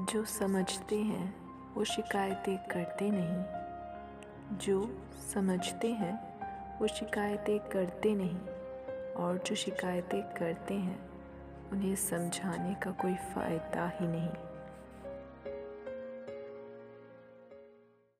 जो समझते हैं, वो शिकायतें करते नहीं। जो समझते हैं, वो शिकायतें करते नहीं। और जो शिकायतें करते हैं, उन्हें समझाने का कोई फ़ायदा ही नहीं।